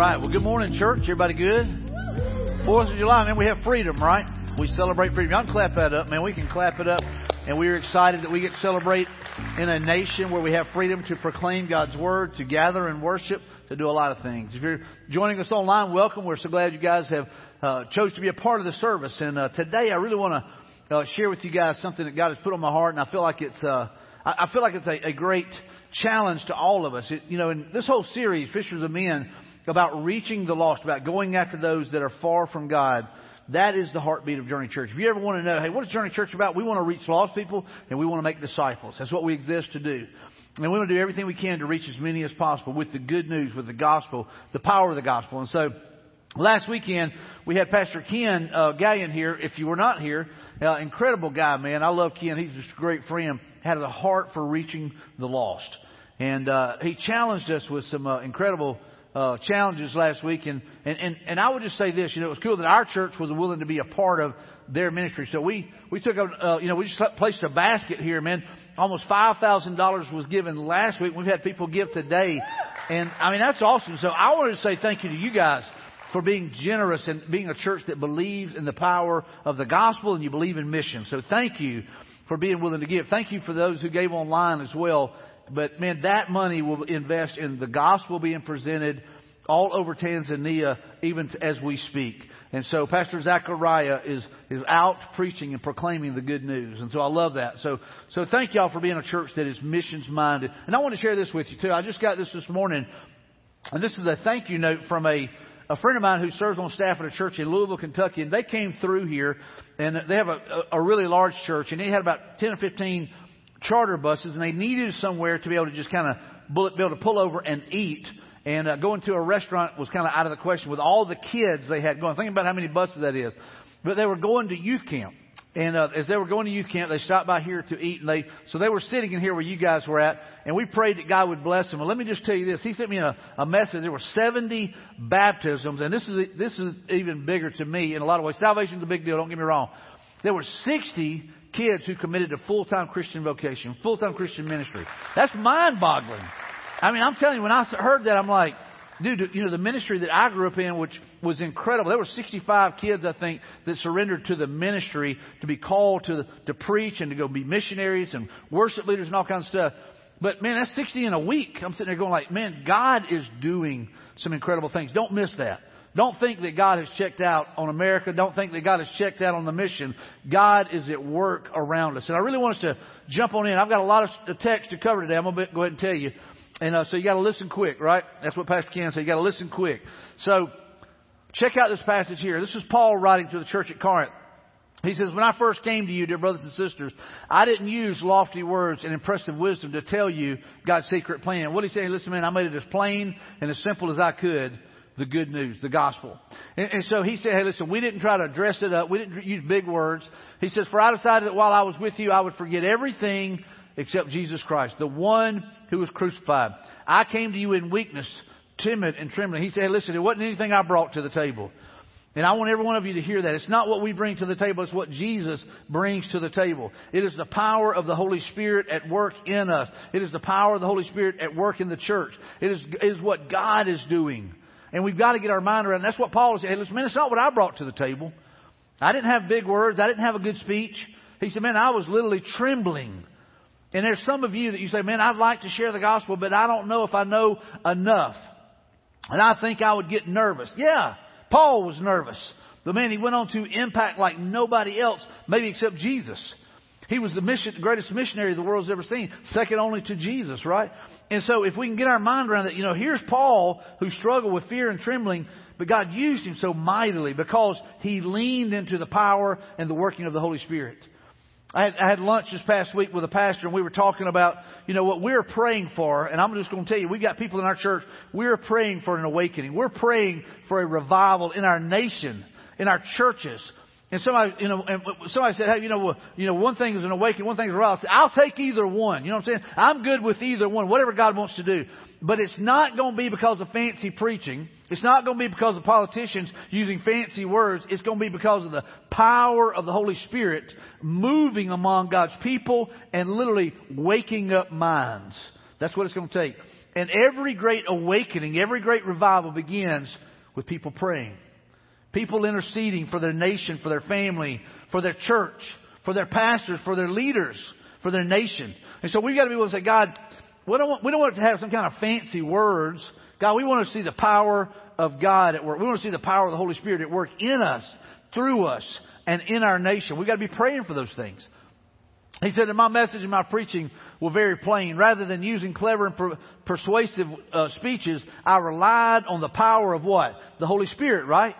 right. Well, good morning, church. Everybody good? Fourth of July, man, we have freedom, right? We celebrate freedom. Y'all clap that up, man. We can clap it up. And we're excited that we get to celebrate in a nation where we have freedom to proclaim God's Word, to gather and worship, to do a lot of things. If you're joining us online, welcome. We're so glad you guys have uh, chose to be a part of the service. And uh, today I really want to uh, share with you guys something that God has put on my heart, and I feel like it's, uh, I, I feel like it's a, a great challenge to all of us. It, you know, in this whole series, Fishers of Men, about reaching the lost, about going after those that are far from God. That is the heartbeat of Journey Church. If you ever want to know, hey, what is Journey Church about? We want to reach lost people and we want to make disciples. That's what we exist to do. And we want to do everything we can to reach as many as possible with the good news, with the gospel, the power of the gospel. And so, last weekend, we had Pastor Ken uh, Gallion here. If you were not here, uh, incredible guy, man. I love Ken. He's just a great friend. Had a heart for reaching the lost. And uh, he challenged us with some uh, incredible uh, challenges last week, and, and, and, and I would just say this, you know, it was cool that our church was willing to be a part of their ministry. So we, we took a, uh, you know, we just placed a basket here, man. Almost $5,000 was given last week. We've had people give today. And I mean, that's awesome. So I wanted to say thank you to you guys for being generous and being a church that believes in the power of the gospel and you believe in mission. So thank you for being willing to give. Thank you for those who gave online as well but man, that money will invest in the gospel being presented all over Tanzania, even as we speak. And so Pastor Zachariah is, is out preaching and proclaiming the good news. And so I love that. So, so thank y'all for being a church that is missions minded. And I want to share this with you too. I just got this this morning. And this is a thank you note from a, a friend of mine who serves on staff at a church in Louisville, Kentucky. And they came through here and they have a, a really large church and they had about 10 or 15 charter buses, and they needed somewhere to be able to just kind of be able to pull over and eat. And uh, going to a restaurant was kind of out of the question with all the kids they had going. Think about how many buses that is. But they were going to youth camp. And uh, as they were going to youth camp, they stopped by here to eat, and they so they were sitting in here where you guys were at, and we prayed that God would bless them. Well, let me just tell you this: He sent me a, a message. There were 70 baptisms, and this is this is even bigger to me in a lot of ways. Salvation's a big deal. Don't get me wrong. There were 60 kids who committed to full-time Christian vocation, full-time Christian ministry. That's mind-boggling. I mean, I'm telling you, when I heard that, I'm like, dude, you know, the ministry that I grew up in, which was incredible. There were 65 kids, I think, that surrendered to the ministry to be called to, to preach and to go be missionaries and worship leaders and all kinds of stuff. But man, that's 60 in a week. I'm sitting there going like, man, God is doing some incredible things. Don't miss that. Don't think that God has checked out on America. Don't think that God has checked out on the mission. God is at work around us. And I really want us to jump on in. I've got a lot of text to cover today. I'm going to go ahead and tell you. And uh, so you got to listen quick, right? That's what Pastor Ken said. You got to listen quick. So check out this passage here. This is Paul writing to the church at Corinth. He says, When I first came to you, dear brothers and sisters, I didn't use lofty words and impressive wisdom to tell you God's secret plan. What he said, listen, man, I made it as plain and as simple as I could the good news, the gospel. And, and, so he said, hey, listen, we didn't try to dress it up. We didn't use big words. He says, for I decided that while I was with you, I would forget everything except Jesus Christ, the one who was crucified. I came to you in weakness, timid and trembling. He said, hey, listen, it wasn't anything I brought to the table. And I want every one of you to hear that. It's not what we bring to the table, it's what Jesus brings to the table. It is the power of the Holy Spirit at work in us. It is the power of the Holy Spirit at work in the church. It is, it is what God is doing. And we've got to get our mind around. That's what Paul said. Hey, listen, man, it's not what I brought to the table. I didn't have big words. I didn't have a good speech. He said, man, I was literally trembling. And there's some of you that you say, man, I'd like to share the gospel, but I don't know if I know enough. And I think I would get nervous. Yeah, Paul was nervous. But man, he went on to impact like nobody else, maybe except Jesus. He was the mission, greatest missionary the world's ever seen, second only to Jesus, right? And so if we can get our mind around that, you know, here's Paul who struggled with fear and trembling, but God used him so mightily because he leaned into the power and the working of the Holy Spirit. I had, I had lunch this past week with a pastor and we were talking about, you know, what we're praying for. And I'm just going to tell you, we've got people in our church, we're praying for an awakening. We're praying for a revival in our nation, in our churches. And somebody, you know, and somebody said, hey, you know, you know, one thing is an awakening, one thing is a revival. I'll take either one. You know what I'm saying? I'm good with either one, whatever God wants to do. But it's not going to be because of fancy preaching. It's not going to be because of politicians using fancy words. It's going to be because of the power of the Holy Spirit moving among God's people and literally waking up minds. That's what it's going to take. And every great awakening, every great revival begins with people praying. People interceding for their nation, for their family, for their church, for their pastors, for their leaders, for their nation. And so we've got to be able to say, God, we don't want, we don't want to have some kind of fancy words. God, we want to see the power of God at work. We want to see the power of the Holy Spirit at work in us, through us, and in our nation. We've got to be praying for those things. He said, and my message and my preaching were very plain. Rather than using clever and per- persuasive uh, speeches, I relied on the power of what? The Holy Spirit, right?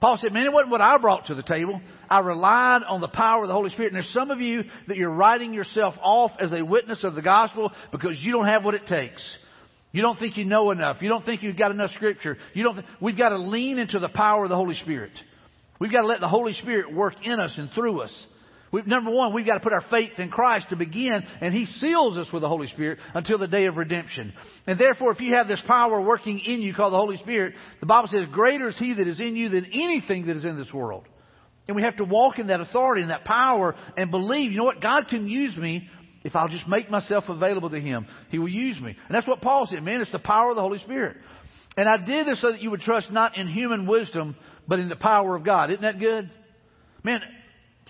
Paul said, man, it wasn't what I brought to the table. I relied on the power of the Holy Spirit. And there's some of you that you're writing yourself off as a witness of the gospel because you don't have what it takes. You don't think you know enough. You don't think you've got enough scripture. You don't, th- we've got to lean into the power of the Holy Spirit. We've got to let the Holy Spirit work in us and through us. We've, number one, we've got to put our faith in Christ to begin, and He seals us with the Holy Spirit until the day of redemption. And therefore, if you have this power working in you called the Holy Spirit, the Bible says, greater is He that is in you than anything that is in this world. And we have to walk in that authority and that power and believe, you know what, God can use me if I'll just make myself available to Him. He will use me. And that's what Paul said, man, it's the power of the Holy Spirit. And I did this so that you would trust not in human wisdom, but in the power of God. Isn't that good? Man,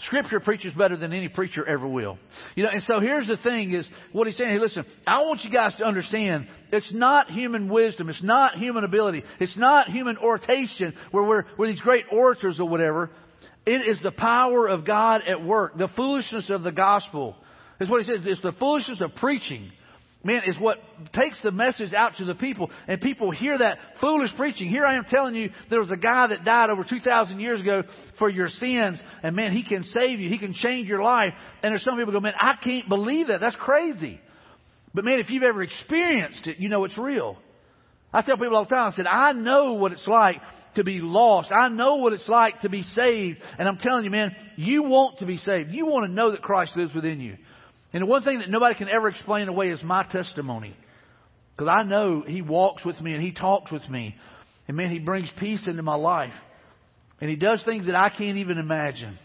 Scripture preaches better than any preacher ever will. You know, and so here's the thing is what he's saying. Hey, listen, I want you guys to understand it's not human wisdom. It's not human ability. It's not human oration where we're, we're these great orators or whatever. It is the power of God at work. The foolishness of the gospel. Is what he says. It's the foolishness of preaching man, is what takes the message out to the people. And people hear that foolish preaching. Here I am telling you, there was a guy that died over 2,000 years ago for your sins. And man, he can save you. He can change your life. And there's some people go, man, I can't believe that. That's crazy. But man, if you've ever experienced it, you know it's real. I tell people all the time, I said, I know what it's like to be lost. I know what it's like to be saved. And I'm telling you, man, you want to be saved. You want to know that Christ lives within you. And the one thing that nobody can ever explain away is my testimony. Because I know He walks with me and He talks with me. And man, He brings peace into my life. And He does things that I can't even imagine.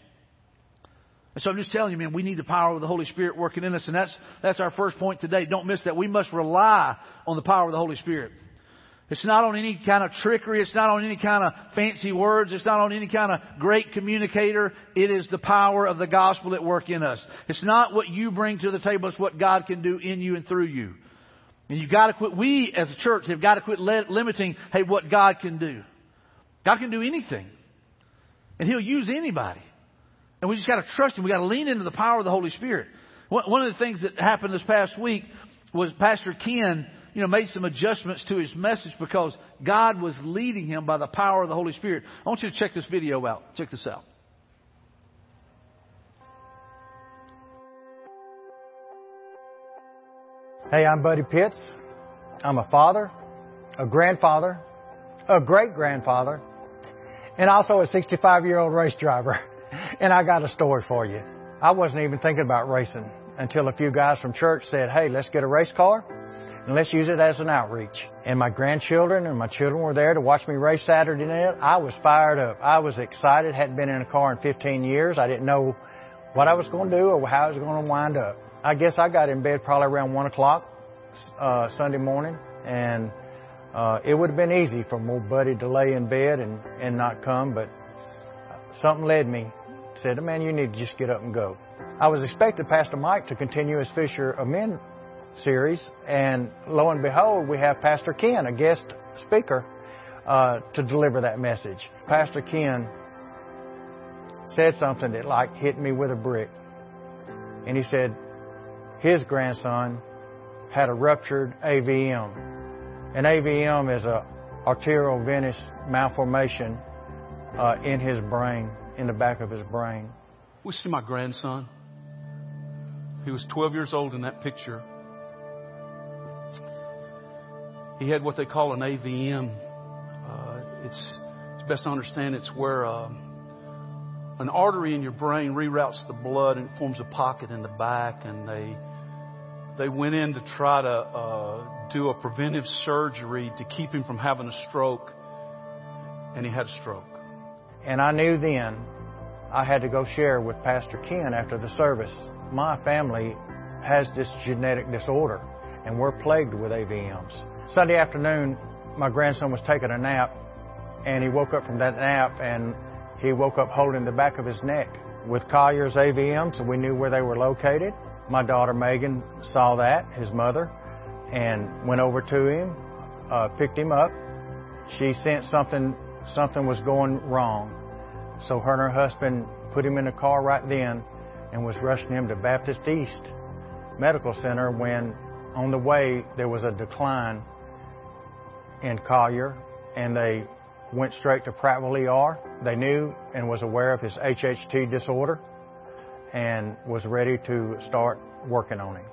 And so I'm just telling you, man, we need the power of the Holy Spirit working in us. And that's, that's our first point today. Don't miss that. We must rely on the power of the Holy Spirit. It's not on any kind of trickery. It's not on any kind of fancy words. It's not on any kind of great communicator. It is the power of the gospel at work in us. It's not what you bring to the table. It's what God can do in you and through you. And you've got to quit, we as a church have got to quit limiting, hey, what God can do. God can do anything. And He'll use anybody. And we just got to trust Him. We got to lean into the power of the Holy Spirit. One of the things that happened this past week was Pastor Ken you know, made some adjustments to his message because God was leading him by the power of the Holy Spirit. I want you to check this video out. Check this out. Hey, I'm Buddy Pitts. I'm a father, a grandfather, a great grandfather, and also a 65 year old race driver. And I got a story for you. I wasn't even thinking about racing until a few guys from church said, Hey, let's get a race car and let's use it as an outreach. And my grandchildren and my children were there to watch me race Saturday night. I was fired up. I was excited. Hadn't been in a car in 15 years. I didn't know what I was going to do or how I was going to wind up. I guess I got in bed probably around one o'clock uh, Sunday morning, and uh, it would have been easy for my buddy to lay in bed and and not come, but something led me. Said, "Man, you need to just get up and go." I was expecting Pastor Mike to continue his Fisher of Men series, and lo and behold, we have Pastor Ken, a guest speaker, uh, to deliver that message. Pastor Ken said something that like hit me with a brick, and he said his grandson had a ruptured AVM. An AVM is a arterial venous malformation uh, in his brain, in the back of his brain. We see my grandson. He was 12 years old in that picture. He had what they call an AVM. Uh, it's, it's best to understand it's where uh, an artery in your brain reroutes the blood and forms a pocket in the back. And they they went in to try to uh, do a preventive surgery to keep him from having a stroke, and he had a stroke. And I knew then I had to go share with Pastor Ken after the service. My family has this genetic disorder and we're plagued with AVMs. Sunday afternoon, my grandson was taking a nap, and he woke up from that nap, and he woke up holding the back of his neck with Collier's AVMs, and we knew where they were located. My daughter Megan saw that, his mother, and went over to him, uh, picked him up. She sensed something something was going wrong, so her and her husband put him in a car right then and was rushing him to Baptist East Medical Center when on the way there was a decline in Collier and they went straight to Prattville ER. They knew and was aware of his HHT disorder and was ready to start working on him.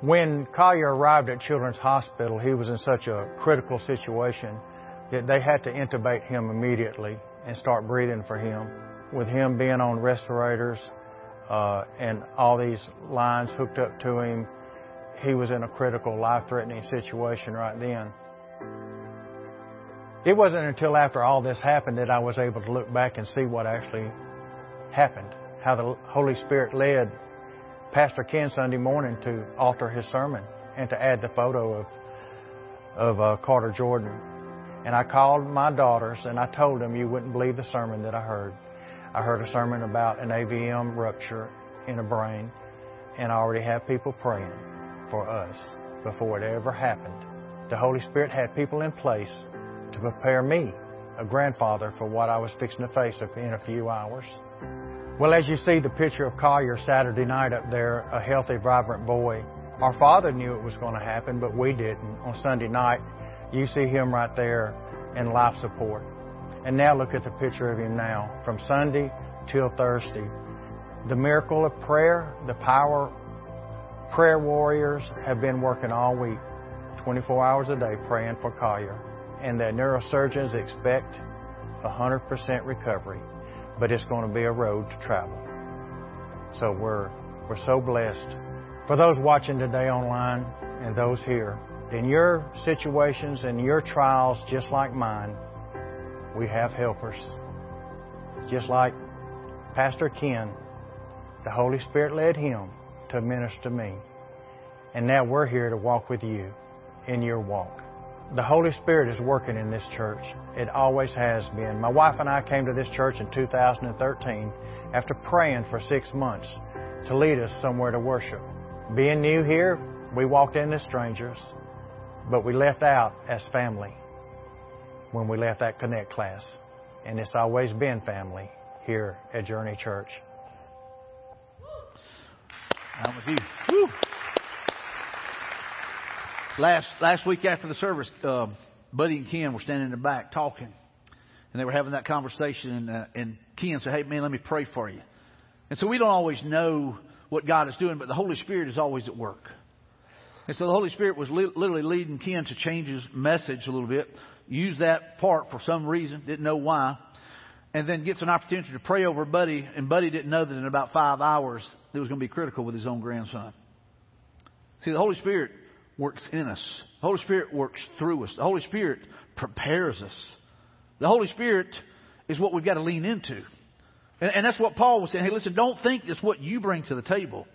When Collier arrived at Children's Hospital, he was in such a critical situation that they had to intubate him immediately and start breathing for him. With him being on respirators uh, and all these lines hooked up to him, he was in a critical, life-threatening situation right then. It wasn't until after all this happened that I was able to look back and see what actually happened, how the Holy Spirit led Pastor Ken Sunday morning to alter his sermon and to add the photo of of uh, Carter Jordan. And I called my daughters and I told them you wouldn't believe the sermon that I heard. I heard a sermon about an AVM rupture in a brain, and I already have people praying for us before it ever happened. The Holy Spirit had people in place to prepare me, a grandfather, for what I was fixing to face in a few hours. Well, as you see the picture of Collier Saturday night up there, a healthy, vibrant boy, our father knew it was going to happen, but we didn't. On Sunday night, you see him right there in life support. And now look at the picture of him now, from Sunday till Thursday. The miracle of prayer, the power, prayer warriors have been working all week, 24 hours a day, praying for Collier and the neurosurgeons expect 100% recovery, but it's going to be a road to travel. So we're, we're so blessed. For those watching today online and those here, in your situations and your trials, just like mine, we have helpers. Just like Pastor Ken, the Holy Spirit led him to minister to me. And now we're here to walk with you in your walk. The Holy Spirit is working in this church. It always has been. My wife and I came to this church in 2013 after praying for six months to lead us somewhere to worship. Being new here, we walked in as strangers, but we left out as family when we left that Connect class. And it's always been family here at Journey Church. I'm with you. Woo. Last last week after the service, uh, Buddy and Ken were standing in the back talking, and they were having that conversation. And, uh, and Ken said, "Hey man, let me pray for you." And so we don't always know what God is doing, but the Holy Spirit is always at work. And so the Holy Spirit was li- literally leading Ken to change his message a little bit, use that part for some reason, didn't know why, and then gets an opportunity to pray over Buddy, and Buddy didn't know that in about five hours it was going to be critical with his own grandson. See, the Holy Spirit works in us. The Holy Spirit works through us. The Holy Spirit prepares us. The Holy Spirit is what we've got to lean into. And, and that's what Paul was saying. Hey, listen, don't think it's what you bring to the table.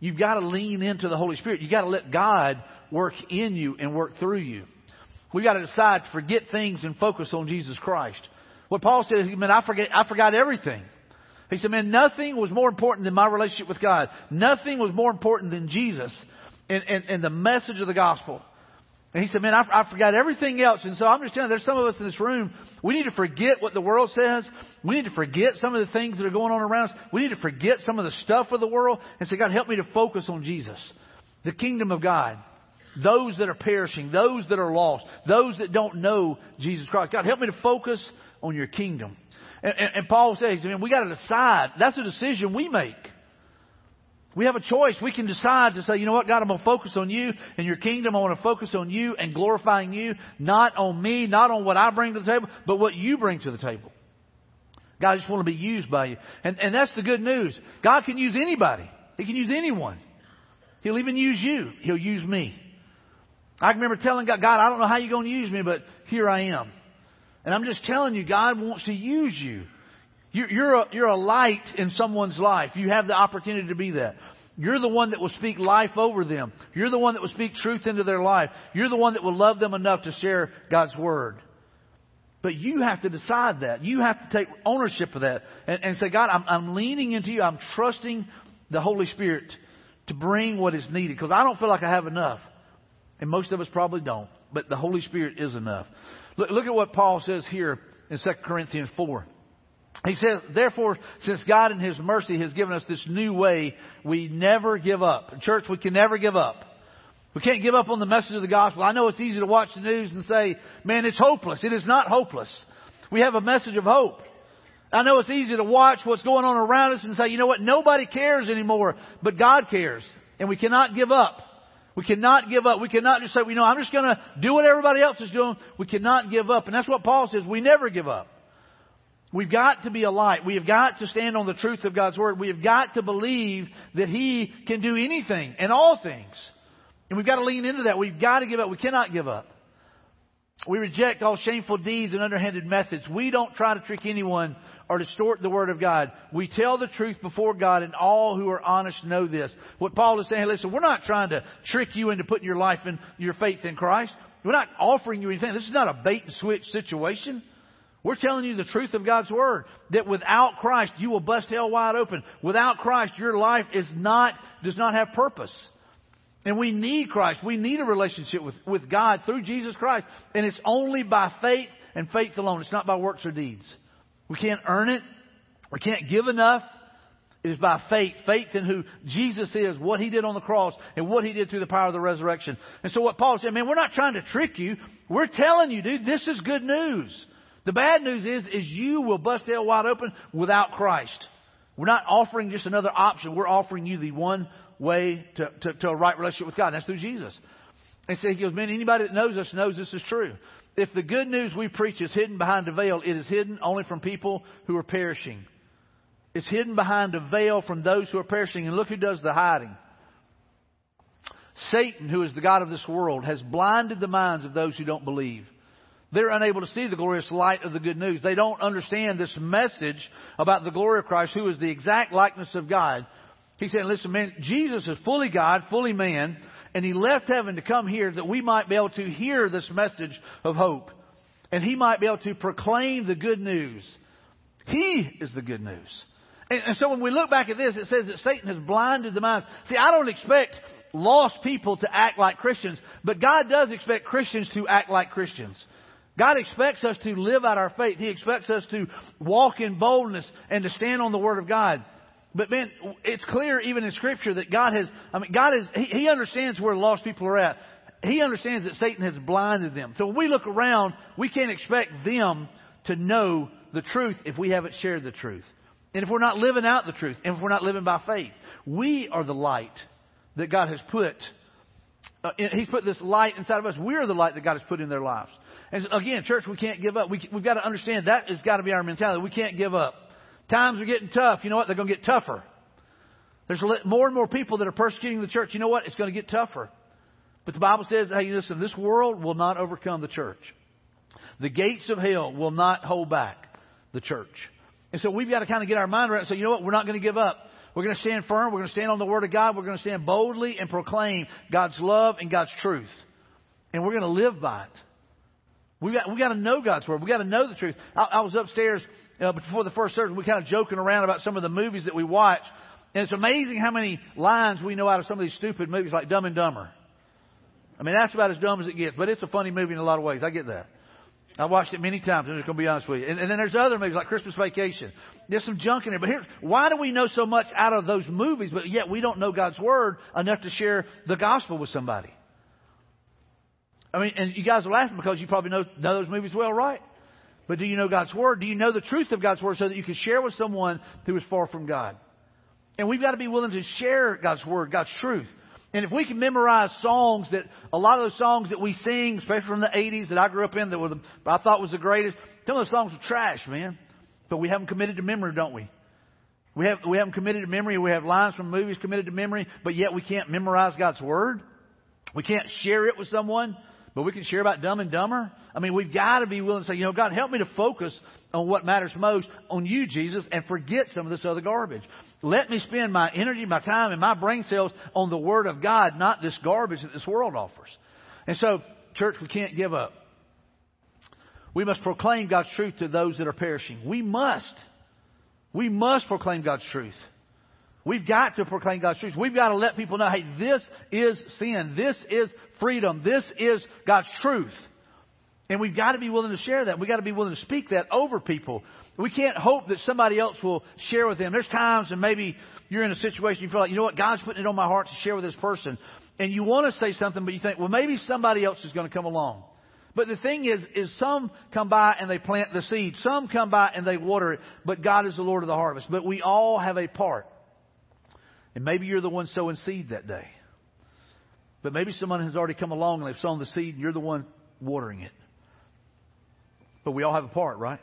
You've got to lean into the Holy Spirit. You've got to let God work in you and work through you. We've got to decide to forget things and focus on Jesus Christ. What Paul said is, man, I forget, I forgot everything. He said, man, nothing was more important than my relationship with God. Nothing was more important than Jesus and, and, and the message of the gospel. And he said, man, I, I forgot everything else. And so I'm just telling you, there's some of us in this room, we need to forget what the world says. We need to forget some of the things that are going on around us. We need to forget some of the stuff of the world and say, God, help me to focus on Jesus, the kingdom of God. Those that are perishing, those that are lost, those that don't know Jesus Christ. God, help me to focus on your kingdom. And, and, and Paul says, man, we got to decide. That's a decision we make. We have a choice. We can decide to say, you know what, God, I'm going to focus on you and your kingdom. I want to focus on you and glorifying you, not on me, not on what I bring to the table, but what you bring to the table. God, I just want to be used by you. And, and that's the good news. God can use anybody. He can use anyone. He'll even use you. He'll use me. I remember telling God, God, I don't know how you're going to use me, but here I am. And I'm just telling you, God wants to use you. You're a, you're a light in someone's life. You have the opportunity to be that. You're the one that will speak life over them. You're the one that will speak truth into their life. You're the one that will love them enough to share God's Word. But you have to decide that. You have to take ownership of that and, and say, God, I'm, I'm leaning into you. I'm trusting the Holy Spirit to bring what is needed because I don't feel like I have enough. And most of us probably don't. But the Holy Spirit is enough. Look, look at what Paul says here in 2 Corinthians 4. He says, therefore, since God in His mercy has given us this new way, we never give up. Church, we can never give up. We can't give up on the message of the gospel. I know it's easy to watch the news and say, man, it's hopeless. It is not hopeless. We have a message of hope. I know it's easy to watch what's going on around us and say, you know what, nobody cares anymore, but God cares. And we cannot give up. We cannot give up. We cannot just say, you know, I'm just going to do what everybody else is doing. We cannot give up. And that's what Paul says. We never give up. We've got to be a light. We have got to stand on the truth of God's Word. We have got to believe that He can do anything and all things. And we've got to lean into that. We've got to give up. We cannot give up. We reject all shameful deeds and underhanded methods. We don't try to trick anyone or distort the Word of God. We tell the truth before God, and all who are honest know this. What Paul is saying, listen, we're not trying to trick you into putting your life and your faith in Christ. We're not offering you anything. This is not a bait and switch situation. We're telling you the truth of God's Word. That without Christ, you will bust hell wide open. Without Christ, your life is not, does not have purpose. And we need Christ. We need a relationship with, with God through Jesus Christ. And it's only by faith and faith alone. It's not by works or deeds. We can't earn it. We can't give enough. It is by faith. Faith in who Jesus is, what He did on the cross, and what He did through the power of the resurrection. And so what Paul said, man, we're not trying to trick you. We're telling you, dude, this is good news. The bad news is, is you will bust hell wide open without Christ. We're not offering just another option. We're offering you the one way to, to, to a right relationship with God. And that's through Jesus. And so he goes, man, anybody that knows us knows this is true. If the good news we preach is hidden behind a veil, it is hidden only from people who are perishing. It's hidden behind a veil from those who are perishing. And look who does the hiding. Satan, who is the God of this world, has blinded the minds of those who don't believe. They're unable to see the glorious light of the good news. They don't understand this message about the glory of Christ, who is the exact likeness of God. He said, listen, man, Jesus is fully God, fully man, and He left heaven to come here that we might be able to hear this message of hope. And He might be able to proclaim the good news. He is the good news. And, and so when we look back at this, it says that Satan has blinded the minds. See, I don't expect lost people to act like Christians, but God does expect Christians to act like Christians. God expects us to live out our faith. He expects us to walk in boldness and to stand on the Word of God. But man, it's clear even in Scripture that God has, I mean, God is, He, he understands where lost people are at. He understands that Satan has blinded them. So when we look around, we can't expect them to know the truth if we haven't shared the truth. And if we're not living out the truth, and if we're not living by faith, we are the light that God has put. Uh, he's put this light inside of us. We're the light that God has put in their lives. And again, church, we can't give up. We, we've got to understand that has got to be our mentality. We can't give up. Times are getting tough. You know what? They're going to get tougher. There's more and more people that are persecuting the church. You know what? It's going to get tougher. But the Bible says, hey, listen, this world will not overcome the church. The gates of hell will not hold back the church. And so we've got to kind of get our mind right and say, you know what? We're not going to give up. We're going to stand firm. We're going to stand on the Word of God. We're going to stand boldly and proclaim God's love and God's truth. And we're going to live by it. We got we got to know God's word. We got to know the truth. I, I was upstairs uh, before the first service. We kind of joking around about some of the movies that we watch, and it's amazing how many lines we know out of some of these stupid movies like Dumb and Dumber. I mean, that's about as dumb as it gets, but it's a funny movie in a lot of ways. I get that. I watched it many times. I'm just going to be honest with you. And, and then there's other movies like Christmas Vacation. There's some junk in there. But here, why do we know so much out of those movies, but yet we don't know God's Word enough to share the gospel with somebody? I mean, and you guys are laughing because you probably know, know those movies well, right? But do you know God's Word? Do you know the truth of God's Word so that you can share with someone who is far from God? And we've got to be willing to share God's Word, God's truth. And if we can memorize songs that, a lot of those songs that we sing, especially from the 80s that I grew up in, that were the, I thought was the greatest, some of those songs are trash, man. But we have them committed to memory, don't we? We have, we have them committed to memory. We have lines from movies committed to memory, but yet we can't memorize God's Word. We can't share it with someone But we can share about dumb and dumber. I mean, we've got to be willing to say, you know, God, help me to focus on what matters most, on you, Jesus, and forget some of this other garbage. Let me spend my energy, my time, and my brain cells on the Word of God, not this garbage that this world offers. And so, church, we can't give up. We must proclaim God's truth to those that are perishing. We must. We must proclaim God's truth. We've got to proclaim God's truth. We've got to let people know, hey, this is sin. This is freedom. This is God's truth. And we've got to be willing to share that. We've got to be willing to speak that over people. We can't hope that somebody else will share with them. There's times and maybe you're in a situation you feel like, you know what, God's putting it on my heart to share with this person. And you want to say something, but you think, well, maybe somebody else is going to come along. But the thing is, is some come by and they plant the seed. Some come by and they water it. But God is the Lord of the harvest. But we all have a part. And maybe you're the one sowing seed that day. But maybe someone has already come along and they've sown the seed and you're the one watering it. But we all have a part, right?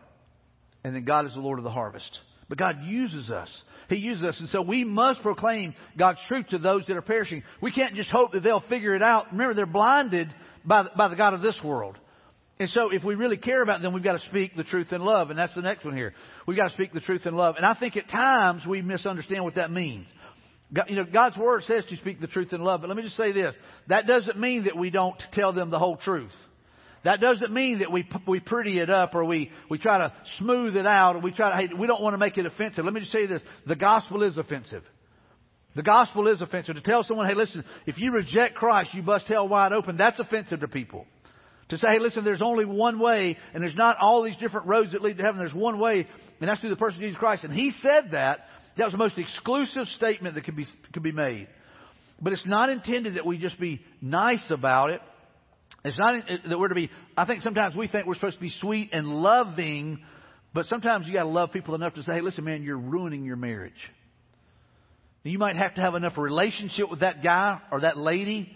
And then God is the Lord of the harvest. But God uses us. He uses us. And so we must proclaim God's truth to those that are perishing. We can't just hope that they'll figure it out. Remember, they're blinded by, by the God of this world. And so if we really care about them, we've got to speak the truth in love. And that's the next one here. We've got to speak the truth in love. And I think at times we misunderstand what that means. God, you know, God's Word says to speak the truth in love. But let me just say this. That doesn't mean that we don't tell them the whole truth. That doesn't mean that we, we pretty it up or we, we try to smooth it out or we try to, hey, we don't want to make it offensive. Let me just say this. The gospel is offensive. The gospel is offensive. To tell someone, hey, listen, if you reject Christ, you bust hell wide open, that's offensive to people. To say, hey, listen, there's only one way, and there's not all these different roads that lead to heaven. There's one way, and that's through the person of Jesus Christ. And he said that, that was the most exclusive statement that could be, could be made. But it's not intended that we just be nice about it. It's not that we're to be, I think sometimes we think we're supposed to be sweet and loving, but sometimes you gotta love people enough to say, hey, listen man, you're ruining your marriage. You might have to have enough relationship with that guy or that lady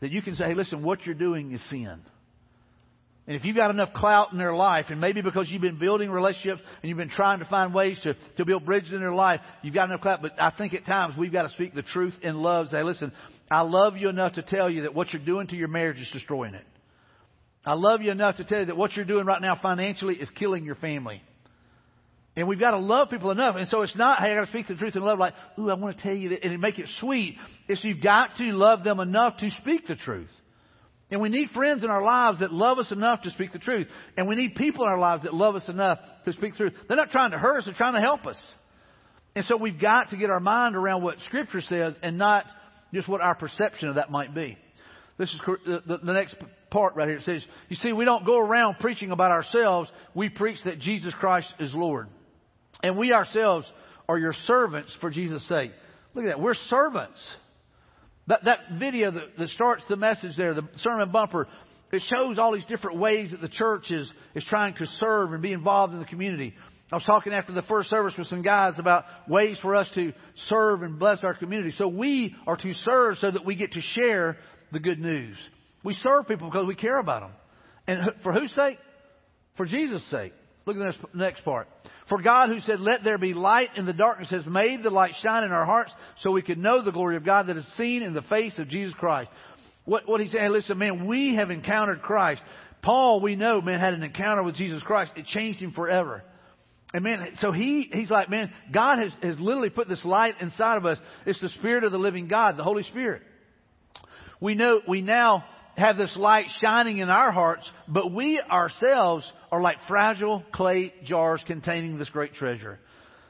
that you can say, hey, listen, what you're doing is sin. And if you've got enough clout in their life, and maybe because you've been building relationships and you've been trying to find ways to, to build bridges in their life, you've got enough clout. But I think at times we've got to speak the truth in love. Say, listen, I love you enough to tell you that what you're doing to your marriage is destroying it. I love you enough to tell you that what you're doing right now financially is killing your family. And we've got to love people enough. And so it's not, hey, I got to speak the truth in love like, ooh, I want to tell you that, and make it sweet. It's you've got to love them enough to speak the truth. And we need friends in our lives that love us enough to speak the truth. And we need people in our lives that love us enough to speak the truth. They're not trying to hurt us, they're trying to help us. And so we've got to get our mind around what Scripture says and not just what our perception of that might be. This is the, the next part right here. It says, you see, we don't go around preaching about ourselves. We preach that Jesus Christ is Lord. And we ourselves are your servants for Jesus' sake. Look at that. We're servants. That, that video that, that starts the message there, the sermon bumper, it shows all these different ways that the church is, is trying to serve and be involved in the community. I was talking after the first service with some guys about ways for us to serve and bless our community. So we are to serve so that we get to share the good news. We serve people because we care about them. And for whose sake? For Jesus' sake. Look at this next part. For God who said, let there be light in the darkness has made the light shine in our hearts so we can know the glory of God that is seen in the face of Jesus Christ. What, what he's saying, listen, man, we have encountered Christ. Paul, we know, man, had an encounter with Jesus Christ. It changed him forever. And man, so he, he's like, man, God has, has literally put this light inside of us. It's the Spirit of the living God, the Holy Spirit. We know, we now have this light shining in our hearts, but we ourselves are like fragile clay jars containing this great treasure.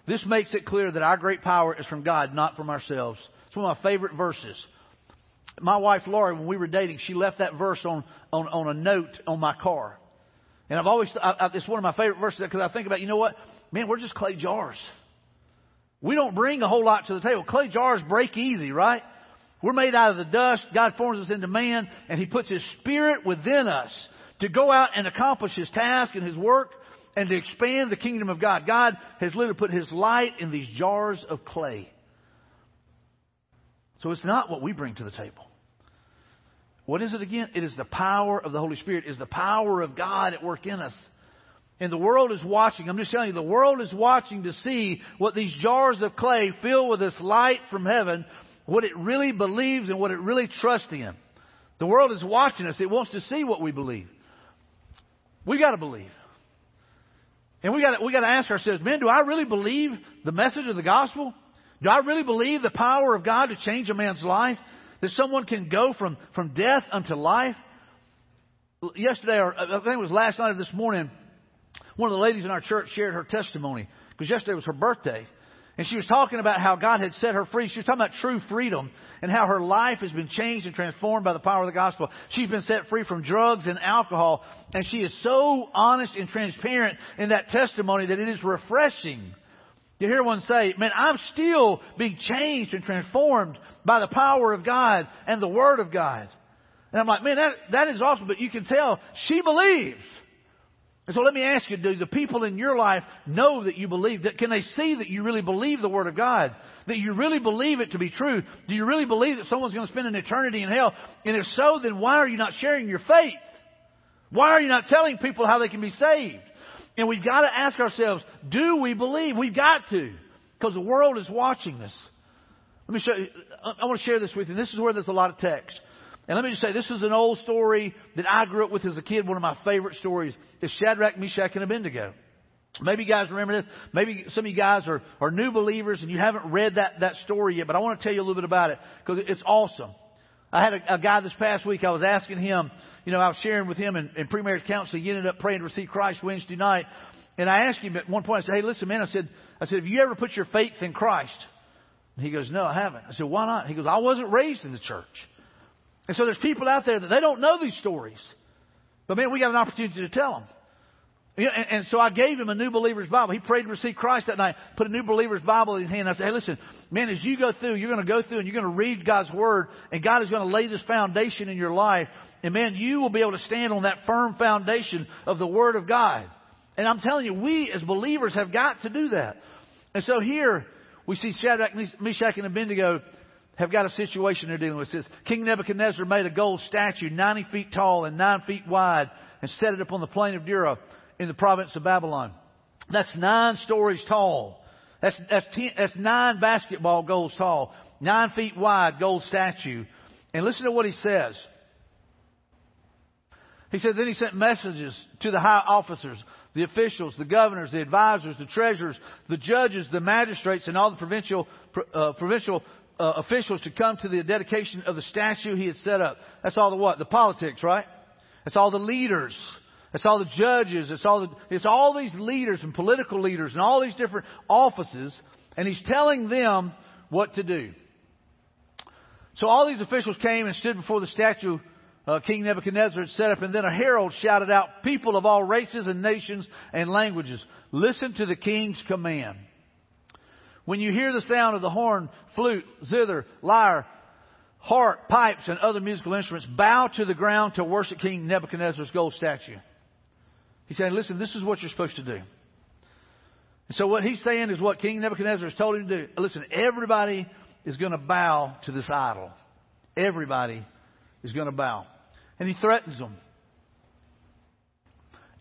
This makes it clear that our great power is from God, not from ourselves. It's one of my favorite verses. My wife Laura, when we were dating, she left that verse on, on, on a note on my car. And I've always, I, I, it's one of my favorite verses because I think about, you know what? Man, we're just clay jars. We don't bring a whole lot to the table. Clay jars break easy, right? We're made out of the dust. God forms us into man, and He puts His Spirit within us to go out and accomplish His task and His work and to expand the kingdom of God. God has literally put His light in these jars of clay. So it's not what we bring to the table. What is it again? It is the power of the Holy Spirit. It is the power of God at work in us. And the world is watching. I'm just telling you, the world is watching to see what these jars of clay filled with this light from heaven what it really believes and what it really trusts in. The world is watching us. It wants to see what we believe. We got to believe. And we got we got to ask ourselves, man, do I really believe the message of the gospel? Do I really believe the power of God to change a man's life? That someone can go from, from death unto life? Yesterday, or I think it was last night or this morning, one of the ladies in our church shared her testimony because yesterday was her birthday. And she was talking about how God had set her free. She was talking about true freedom and how her life has been changed and transformed by the power of the gospel. She's been set free from drugs and alcohol. And she is so honest and transparent in that testimony that it is refreshing to hear one say, man, I'm still being changed and transformed by the power of God and the Word of God. And I'm like, man, that, that is awesome, but you can tell she believes. And so let me ask you, do the people in your life know that you believe? That, can they see that you really believe the Word of God? That you really believe it to be true? Do you really believe that someone's going to spend an eternity in hell? And if so, then why are you not sharing your faith? Why are you not telling people how they can be saved? And we've got to ask ourselves, do we believe? We've got to. Because the world is watching us. Let me show you, I want to share this with you. This is where there's a lot of text. And let me just say, this is an old story that I grew up with as a kid. One of my favorite stories is Shadrach, Meshach, and Abednego. Maybe you guys remember this. Maybe some of you guys are, are new believers and you haven't read that, that story yet, but I want to tell you a little bit about it because it's awesome. I had a, a guy this past week, I was asking him, you know, I was sharing with him in, in pre-marriage counseling. He ended up praying to receive Christ Wednesday night. And I asked him at one point, I said, hey, listen, man, I said, I said, have you ever put your faith in Christ? And he goes, no, I haven't. I said, why not? He goes, I wasn't raised in the church. And so there's people out there that they don't know these stories. But man, we got an opportunity to tell them. And, and so I gave him a new believer's Bible. He prayed to receive Christ that night, put a new believer's Bible in his hand. I said, hey, listen, man, as you go through, you're going to go through and you're going to read God's Word, and God is going to lay this foundation in your life. And man, you will be able to stand on that firm foundation of the Word of God. And I'm telling you, we as believers have got to do that. And so here, we see Shadrach, Meshach, and Abednego have got a situation they're dealing with. It says, King Nebuchadnezzar made a gold statue 90 feet tall and 9 feet wide and set it upon the plain of Dura in the province of Babylon. That's nine stories tall. That's, that's, ten, that's nine basketball goals tall. Nine feet wide gold statue. And listen to what he says. He said, then he sent messages to the high officers, the officials, the governors, the advisors, the treasurers, the judges, the magistrates, and all the provincial, uh, provincial uh, officials to come to the dedication of the statue he had set up. That's all the what? The politics, right? That's all the leaders. That's all the judges. It's all the, it's all these leaders and political leaders and all these different offices. And he's telling them what to do. So all these officials came and stood before the statue uh, King Nebuchadnezzar had set up, and then a herald shouted out, People of all races and nations and languages, listen to the king's command. When you hear the sound of the horn, flute, zither, lyre, harp, pipes, and other musical instruments, bow to the ground to worship King Nebuchadnezzar's gold statue. He's saying, listen, this is what you're supposed to do. And so what he's saying is what King Nebuchadnezzar has told him to do. Listen, everybody is going to bow to this idol. Everybody is going to bow. And he threatens them.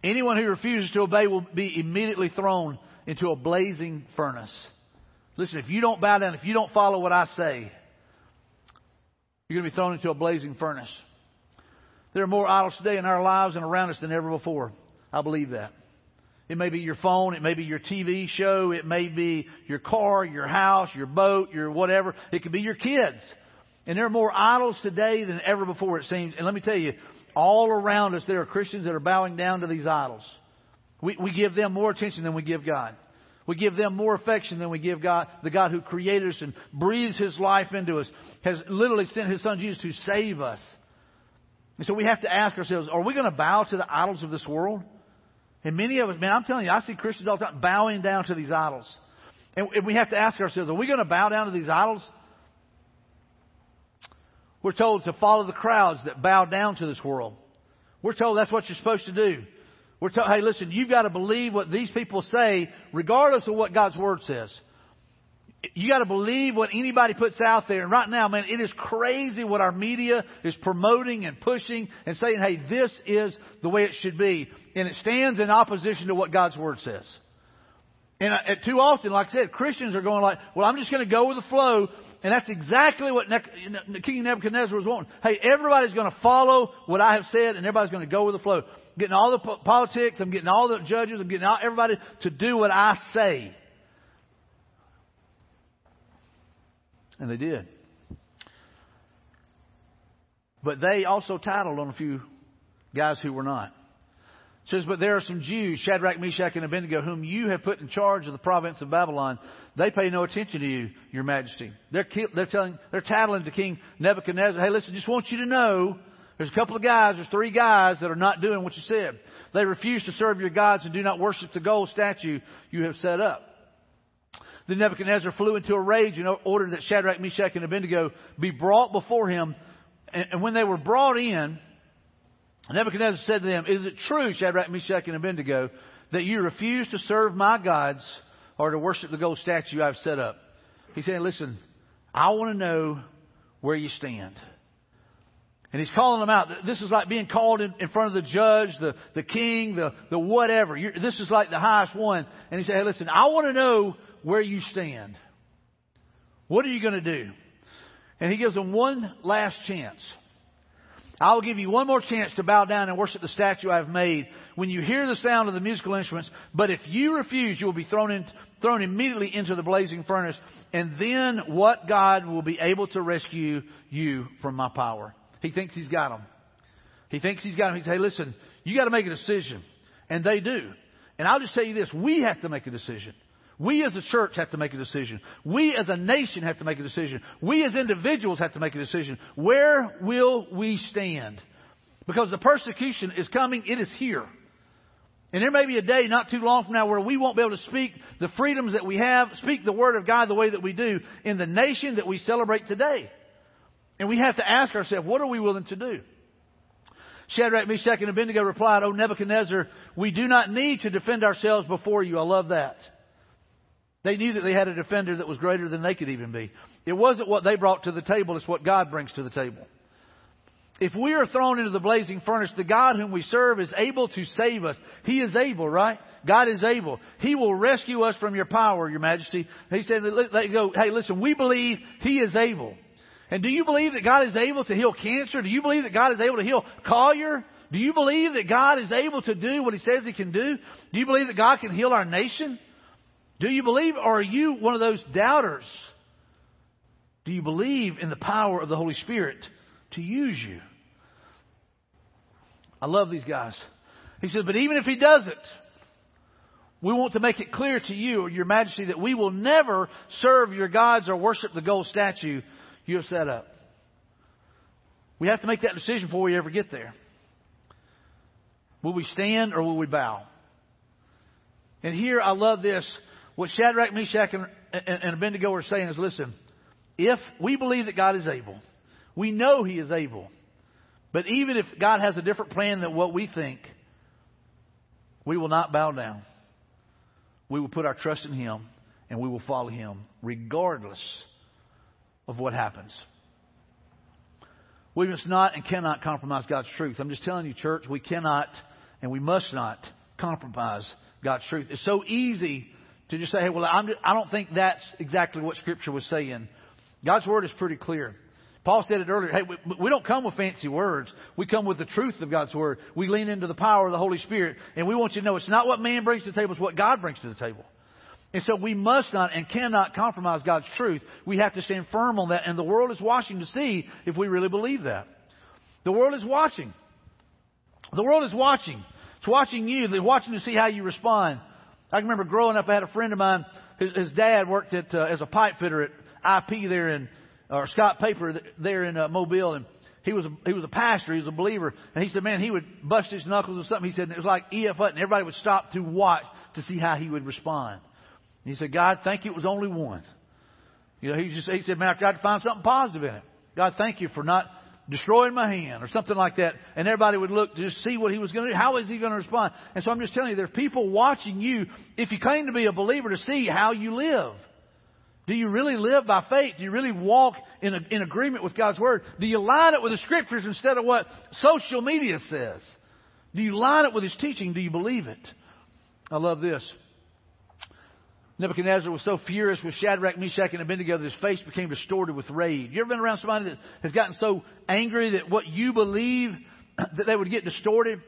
Anyone who refuses to obey will be immediately thrown into a blazing furnace. Listen, if you don't bow down, if you don't follow what I say, you're going to be thrown into a blazing furnace. There are more idols today in our lives and around us than ever before. I believe that. It may be your phone, it may be your TV show, it may be your car, your house, your boat, your whatever. It could be your kids. And there are more idols today than ever before, it seems. And let me tell you, all around us there are Christians that are bowing down to these idols. We, we give them more attention than we give God. We give them more affection than we give God, the God who created us and breathes His life into us, has literally sent His Son Jesus to save us. And so we have to ask ourselves, are we going to bow to the idols of this world? And many of us, man, I'm telling you, I see Christians all the time bowing down to these idols. And we have to ask ourselves, are we going to bow down to these idols? We're told to follow the crowds that bow down to this world. We're told that's what you're supposed to do. We're told, hey, listen, you've got to believe what these people say, regardless of what God's Word says. You got to believe what anybody puts out there. And right now, man, it is crazy what our media is promoting and pushing and saying, hey, this is the way it should be. And it stands in opposition to what God's Word says. And uh, too often, like I said, Christians are going like, well, I'm just going to go with the flow. And that's exactly what ne- King Nebuchadnezzar was wanting. Hey, everybody's going to follow what I have said and everybody's going to go with the flow. Getting all the po- politics, I'm getting all the judges, I'm getting all, everybody to do what I say. And they did. But they also tattled on a few guys who were not. It says, But there are some Jews, Shadrach, Meshach, and Abednego, whom you have put in charge of the province of Babylon. They pay no attention to you, your majesty. They're, they're telling, they're tattling to King Nebuchadnezzar, hey, listen, just want you to know, there's a couple of guys, there's three guys that are not doing what you said. They refuse to serve your gods and do not worship the gold statue you have set up. Then Nebuchadnezzar flew into a rage and ordered that Shadrach, Meshach, and Abednego be brought before him. And when they were brought in, Nebuchadnezzar said to them, Is it true, Shadrach, Meshach, and Abednego, that you refuse to serve my gods or to worship the gold statue I've set up? He said, Listen, I want to know where you stand. And he's calling them out. This is like being called in, in front of the judge, the, the king, the, the whatever. You're, this is like the highest one. And he said, Hey, listen, I want to know where you stand. What are you going to do? And he gives them one last chance. I will give you one more chance to bow down and worship the statue I have made when you hear the sound of the musical instruments. But if you refuse, you will be thrown, in, thrown immediately into the blazing furnace. And then what God will be able to rescue you from my power? He thinks he's got them. He thinks he's got them. He says, hey, listen, you got to make a decision. And they do. And I'll just tell you this, we have to make a decision. We as a church have to make a decision. We as a nation have to make a decision. We as individuals have to make a decision. Where will we stand? Because the persecution is coming. It is here. And there may be a day not too long from now where we won't be able to speak the freedoms that we have, speak the Word of God the way that we do in the nation that we celebrate today. And we have to ask ourselves, what are we willing to do? Shadrach, Meshach, and Abednego replied, O Nebuchadnezzar, we do not need to defend ourselves before you. I love that. They knew that they had a defender that was greater than they could even be. It wasn't what they brought to the table, it's what God brings to the table. If we are thrown into the blazing furnace, the God whom we serve is able to save us. He is able, right? God is able. He will rescue us from your power, your majesty. He said, they go, hey, listen, we believe He is able. And do you believe that God is able to heal cancer? Do you believe that God is able to heal Collier? Do you believe that God is able to do what He says He can do? Do you believe that God can heal our nation? Do you believe, or are you one of those doubters? Do you believe in the power of the Holy Spirit to use you? I love these guys. He says, but even if he doesn't, we want to make it clear to you, your majesty, that we will never serve your gods or worship the gold statue you have set up. We have to make that decision before we ever get there. Will we stand or will we bow? And here I love this. What Shadrach, Meshach, and, and, Abednego are saying is listen, if we believe that God is able, we know He is able. But even if God has a different plan than what we think, we will not bow down. We will put our trust in Him and we will follow Him regardless of what happens. We must not and cannot compromise God's truth. I'm just telling you, church, we cannot and we must not compromise God's truth. It's so easy to just say, hey, well, I'm just, I don't think that's exactly what Scripture was saying. God's Word is pretty clear. Paul said it earlier. Hey, we, we don't come with fancy words. We come with the truth of God's Word. We lean into the power of the Holy Spirit. And we want you to know it's not what man brings to the table, it's what God brings to the table. And so we must not and cannot compromise God's truth. We have to stand firm on that. And the world is watching to see if we really believe that. The world is watching. The world is watching. It's watching you. They're watching to see how you respond. I remember growing up, I had a friend of mine, his, his dad worked at, uh, as a pipe fitter at IP there in, or Scott Paper there in uh, Mobile, and he was a, he was a pastor, he was a believer, and he said, man, he would bust his knuckles or something. He said it was like E.F. Hutton. Everybody would stop to watch to see how he would respond. And he said, God, thank you, it was only one. You know, he just he said, man, I tried to find something positive in it. God, thank you for not destroying my hand or something like that. And everybody would look to just see what he was going to do. How is he going to respond? And so I'm just telling you, there's people watching you, if you claim to be a believer, to see how you live. Do you really live by faith? Do you really walk in, a, in agreement with God's Word? Do you line it with the Scriptures instead of what social media says? Do you line it with His teaching? Do you believe it? I love this. Nebuchadnezzar was so furious with Shadrach, Meshach, and Abednego that his face became distorted with rage. You ever been around somebody that has gotten so angry that what you believe that they would get distorted?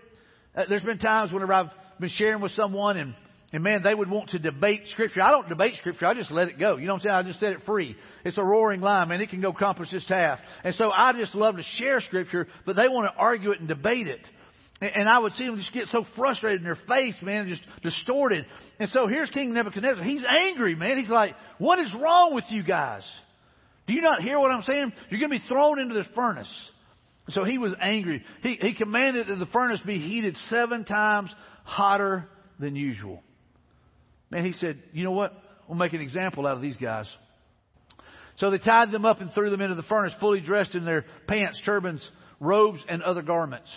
Uh, there's been times whenever I've been sharing with someone and and man, they would want to debate Scripture. I don't debate Scripture. I just let it go. You know what I'm saying? I just set it free. It's a roaring lion, man. It can go accomplish its task. And so I just love to share Scripture, but they want to argue it and debate it. And I would see them just get so frustrated in their face, man, just distorted. And so here's King Nebuchadnezzar. He's angry, man. He's like, what is wrong with you guys? Do you not hear what I'm saying? You're going to be thrown into this furnace. So he was angry. He, he commanded that the furnace be heated seven times hotter than usual. Man, he said, you know what? We'll make an example out of these guys. So they tied them up and threw them into the furnace, fully dressed in their pants, turbans, robes, and other garments.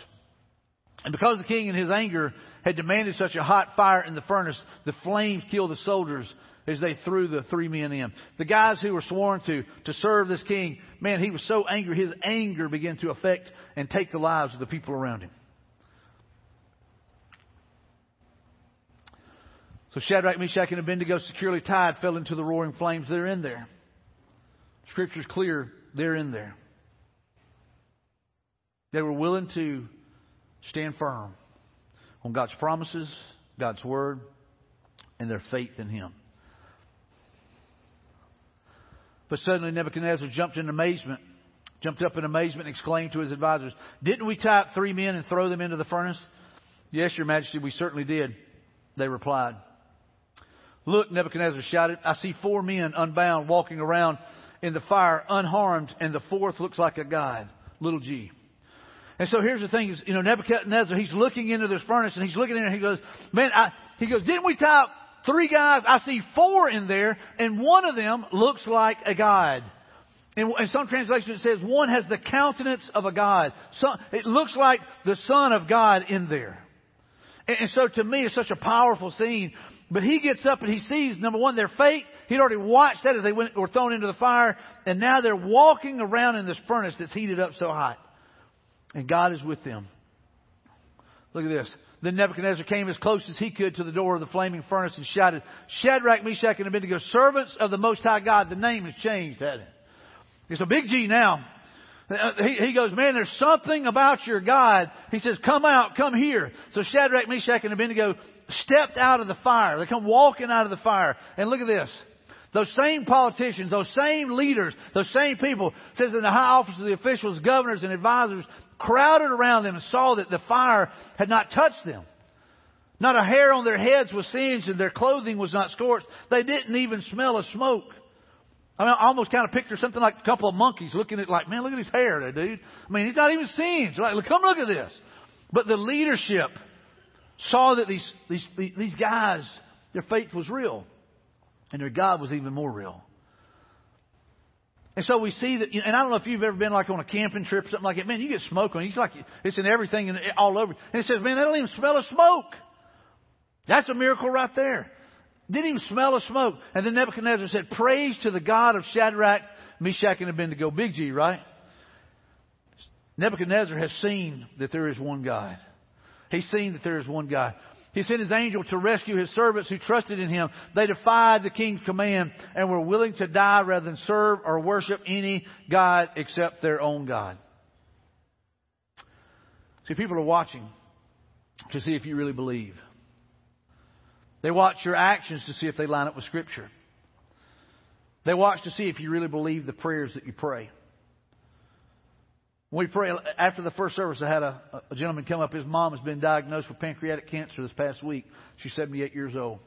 And because the king in his anger had demanded such a hot fire in the furnace, the flames killed the soldiers as they threw the three men in. The guys who were sworn to, to serve this king, man, he was so angry, his anger began to affect and take the lives of the people around him. So Shadrach, Meshach, and Abednego, securely tied, fell into the roaring flames. They're in there. Scripture's clear. They're in there. They were willing to stand firm on God's promises, God's word, and their faith in Him. But suddenly Nebuchadnezzar jumped in amazement, jumped up in amazement and exclaimed to his advisors, Didn't we tie up three men and throw them into the furnace? Yes, Your Majesty, we certainly did. They replied. Look, Nebuchadnezzar shouted, I see four men unbound walking around in the fire unharmed, and the fourth looks like a god, little g. And so here's the thing is, you know, Nebuchadnezzar, he's looking into this furnace and he's looking in and he goes, man, I, he goes, didn't we up three guys? I see four in there and one of them looks like a god. In, in some translations it says one has the countenance of a god. So, it looks like the son of God in there. And, and so to me it's such a powerful scene but he gets up and he sees, number one, their fate. He'd already watched that as they went, were thrown into the fire. And now they're walking around in this furnace that's heated up so hot. And God is with them. Look at this. Then Nebuchadnezzar came as close as he could to the door of the flaming furnace and shouted, Shadrach, Meshach, and Abednego, servants of the Most High God. The name has changed, hasn't it? It's a big G now. Uh, he, goes, man, there's something about your God. He says, come out, come here. So Shadrach, Meshach, and Abednego stepped out of the fire. They come walking out of the fire. And look at this. Those same politicians, those same leaders, those same people, says in the high offices, the officials, governors, and advisors crowded around them and saw that the fire had not touched them. Not a hair on their heads was singed and their clothing was not scorched. They didn't even smell of smoke. I, mean, I almost kind of picture something like a couple of monkeys looking at like, man, look at his hair dude. I mean, he's not even singed. Like, come look at this. But the leadership saw that these, these, these guys, their faith was real. And their God was even more real. And so we see that, and I don't know if you've ever been like on a camping trip or something like that. Man, you get smoke on you. It's like it's in everything and all over. And it says, man, they don't even smell of smoke. That's a miracle right there. Didn't even smell of smoke. And then Nebuchadnezzar said, Praise to the God of Shadrach, Meshach, and Abednego. Big G, right? Nebuchadnezzar has seen that there is one God. He's seen that there is one God. He sent his angel to rescue his servants who trusted in him. They defied the king's command and were willing to die rather than serve or worship any God except their own God. See, people are watching to see if you really believe. They watch your actions to see if they line up with Scripture. They watch to see if you really believe the prayers that you pray. We pray, after the first service, I had a, a gentleman come up. His mom has been diagnosed with pancreatic cancer this past week. She's 78 years old.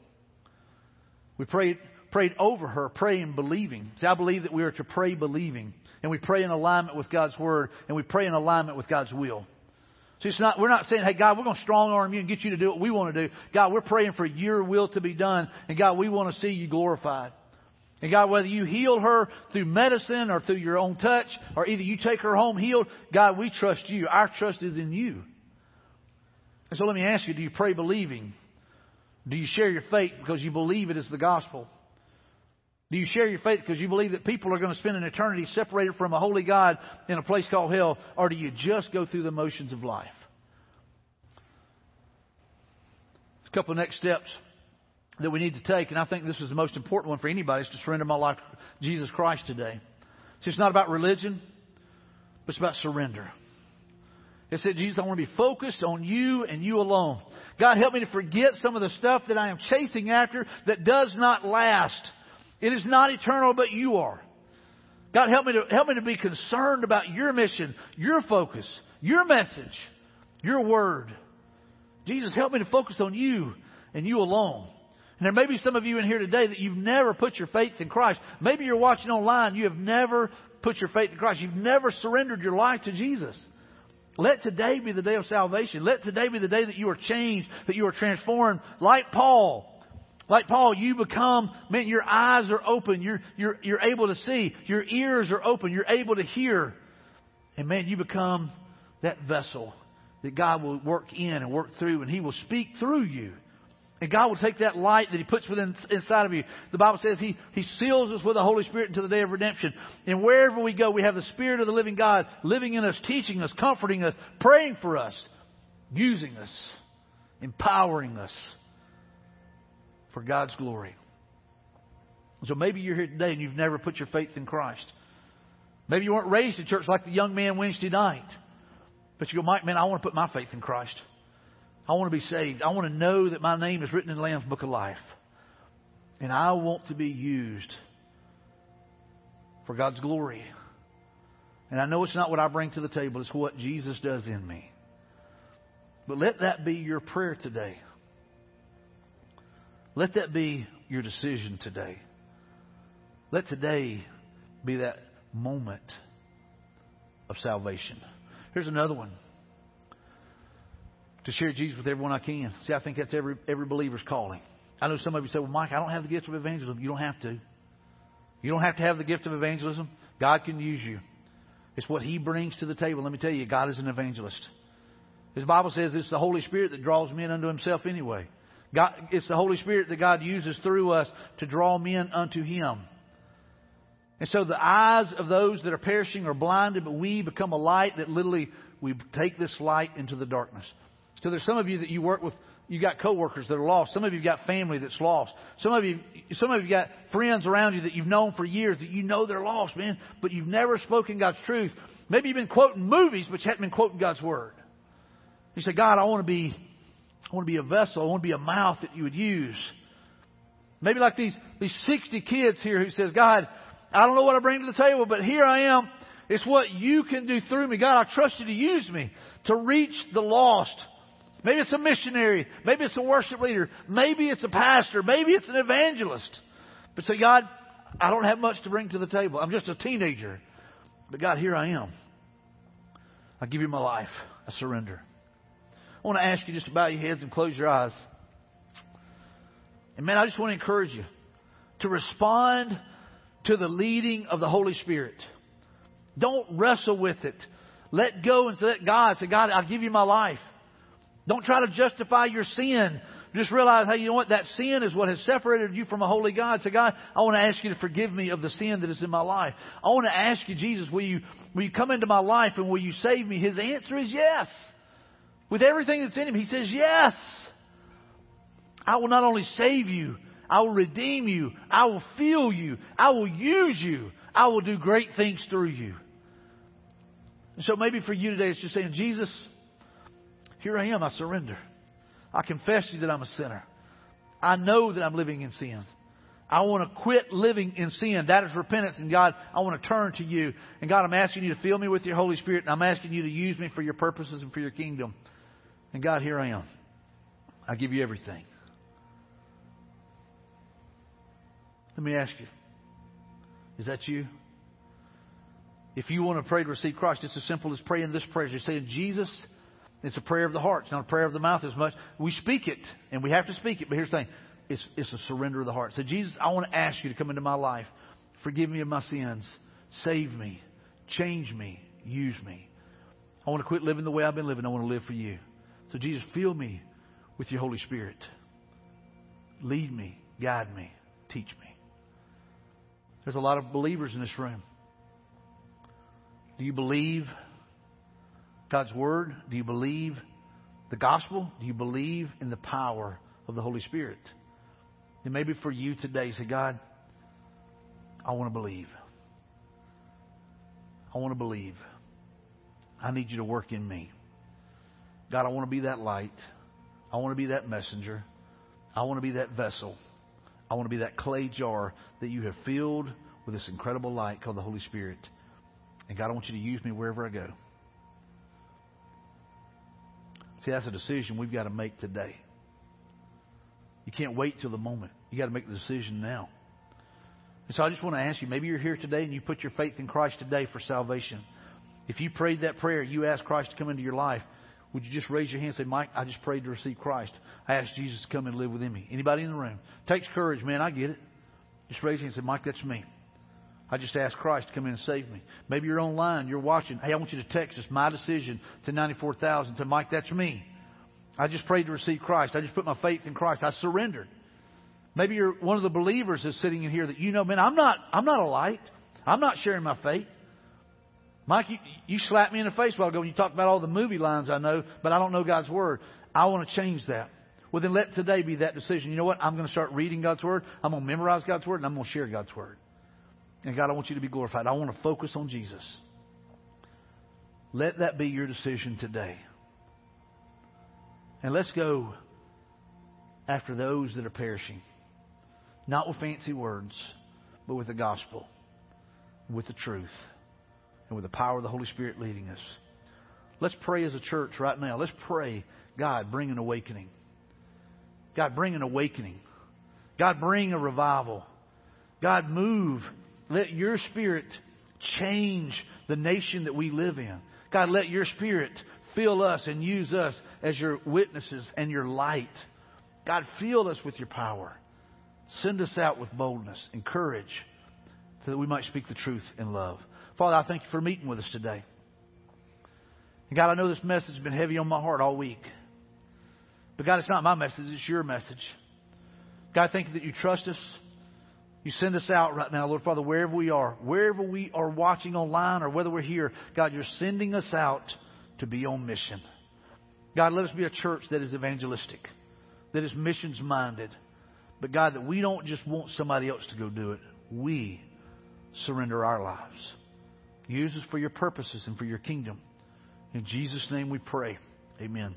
We prayed, prayed over her, praying, believing. See, I believe that we are to pray believing. And we pray in alignment with God's Word, and we pray in alignment with God's will. See, it's not, we're not saying, hey, God, we're going to strong arm you and get you to do what we want to do. God, we're praying for your will to be done. And God, we want to see you glorified. And God, whether you heal her through medicine or through your own touch, or either you take her home healed, God, we trust you. Our trust is in you. And so let me ask you, do you pray believing? Do you share your faith because you believe it is the gospel? Do you share your faith because you believe that people are going to spend an eternity separated from a holy God in a place called hell? Or do you just go through the motions of life? A couple of next steps that we need to take, and I think this is the most important one for anybody, is to surrender my life to Jesus Christ today. See, it's not about religion, but it's about surrender. It said, Jesus, I want to be focused on you and you alone. God, help me to forget some of the stuff that I am chasing after that does not last. It is not eternal, but you are. God, help me to, help me to be concerned about your mission, your focus, your message, your word. Jesus, help me to focus on you and you alone. And there may be some of you in here today that you've never put your faith in Christ. Maybe you're watching online. You have never put your faith in Christ. You've never surrendered your life to Jesus. Let today be the day of salvation. Let today be the day that you are changed, that you are transformed. Like Paul. Like Paul, you become, man, your eyes are open. You're, you're, you're able to see. Your ears are open. You're able to hear. And man, you become that vessel that God will work in and work through and He will speak through you. And God will take that light that He puts within inside of you. The Bible says He, he seals us with the Holy Spirit until the day of redemption. And wherever we go, we have the Spirit of the living God living in us, teaching us, comforting us, praying for us, using us, empowering us for God's glory. So maybe you're here today and you've never put your faith in Christ. Maybe you weren't raised in church like the young man Wednesday night. But you go, Mike, man, I want to put my faith in Christ. I want to be saved. I want to know that my name is written in the Lamb's Book of Life. And I want to be used for God's glory. And I know it's not what I bring to the table, it's what Jesus does in me. But let that be your prayer today. Let that be your decision today. Let today be that moment of salvation. Here's another one to share Jesus with everyone I can. See, I think that's every, every believer's calling. I know some of you say, well, Mike, I don't have the gift of evangelism. You don't have to. You don't have to have the gift of evangelism. God can use you. It's what He brings to the table. Let me tell you, God is an evangelist. His Bible says it's the Holy Spirit that draws men unto Himself anyway. God, it's the Holy Spirit that God uses through us to draw men unto Him. And so the eyes of those that are perishing are blinded, but we become a light that literally we take this light into the darkness. So there's some of you that you work with, you got coworkers that are lost. Some of you got family that's lost. Some of you, some of you got friends around you that you've known for years that you know they're lost, man, but you've never spoken God's truth. Maybe you've been quoting movies, but you haven't been quoting God's word. You say, God, I want to be, I want to be a vessel. I want to be a mouth that you would use. Maybe like these, these 60 kids here who says, God, I don't know what I bring to the table, but here I am. It's what you can do through me. God, I trust you to use me to reach the lost. Maybe it's a missionary. Maybe it's a worship leader. Maybe it's a pastor. Maybe it's an evangelist. But say, God, I don't have much to bring to the table. I'm just a teenager. But God, here I am. I give you my life. I surrender. I want to ask you just to bow your heads and close your eyes. And man, I just want to encourage you to respond to the leading of the Holy Spirit. Don't wrestle with it. Let go and let God say, God, I'll give you my life. Don't try to justify your sin. Just realize, hey, you know what? That sin is what has separated you from a holy God. So God, I want to ask you to forgive me of the sin that is in my life. I want to ask you, Jesus, will you, will you come into my life and will you save me? His answer is yes. With everything that's in him, he says, yes. I will not only save you, I will redeem you. I will fill you. I will use you. I will do great things through you. And so maybe for you today, it's just saying, Jesus, here I am. I surrender. I confess to you that I'm a sinner. I know that I'm living in sin. I want to quit living in sin. That is repentance. And God, I want to turn to you. And God, I'm asking you to fill me with your Holy Spirit. And I'm asking you to use me for your purposes and for your kingdom. And God, here I am. I give you everything. Let me ask you. Is that you? If you want to pray to receive Christ, it's as simple as praying this prayer. You're saying, Jesus, it's a prayer of the heart. It's not a prayer of the mouth as much. We speak it, and we have to speak it. But here's the thing. It's, it's a surrender of the heart. So, Jesus, I want to ask you to come into my life. Forgive me of my sins. Save me. Change me. Use me. I want to quit living the way I've been living. I want to live for you. So, Jesus, fill me with your Holy Spirit. Lead me. Guide me. Teach me. There's a lot of believers in this room. Do you believe God's Word? Do you believe the gospel? Do you believe in the power of the Holy Spirit? And maybe for you today, say, God, I want to believe. I want to believe. I need you to work in me. God, I want to be that light. I want to be that messenger. I want to be that vessel. I want to be that clay jar that you have filled with this incredible light called the Holy Spirit. And God, I want you to use me wherever I go. See, that's a decision we've got to make today. You can't wait till the moment. You got to make the decision now. And so I just want to ask you, maybe you're here today and you put your faith in Christ today for salvation. If you prayed that prayer, you asked Christ to come into your life, would you just raise your hand and say, Mike, I just prayed to receive Christ. I asked Jesus to come and live within me. Anybody in the room? Takes courage, man. I get it. Just raise your hand and say, Mike, that's me. I just asked Christ to come in and save me. Maybe you're online, you're watching. Hey, I want you to text us my decision to 94,000. Say, Mike, that's me. I just prayed to receive Christ. I just put my faith in Christ. I surrendered. Maybe you're one of the believers that's sitting in here that you know, man, I'm not, I'm not a light. I'm not sharing my faith. Mike, you, you slapped me in the face a while ago when you talked about all the movie lines I know, but I don't know God's Word. I want to change that. Well, then let today be that decision. You know what? I'm going to start reading God's Word. I'm going to memorize God's Word, and I'm going to share God's Word. And God, I want you to be glorified. I want to focus on Jesus. Let that be your decision today. And let's go after those that are perishing. Not with fancy words, but with the gospel, with the truth, and with the power of the Holy Spirit leading us. Let's pray as a church right now. Let's pray, God, bring an awakening. God, bring an awakening. God, bring a revival. God, move. Let your spirit change the nation that we live in. God, let your spirit fill us and use us as your witnesses and your light. God, fill us with your power. Send us out with boldness and courage so that we might speak the truth in love. Father, I thank you for meeting with us today. And God, I know this message has been heavy on my heart all week. But God, it's not my message, it's your message. God, thank you that you trust us. You send us out right now, Lord Father, wherever we are, wherever we are watching online or whether we're here, God, you're sending us out to be on mission. God, let us be a church that is evangelistic, that is missions minded. But God, that we don't just want somebody else to go do it. We surrender our lives. Use us for your purposes and for your kingdom. In Jesus' name we pray. Amen.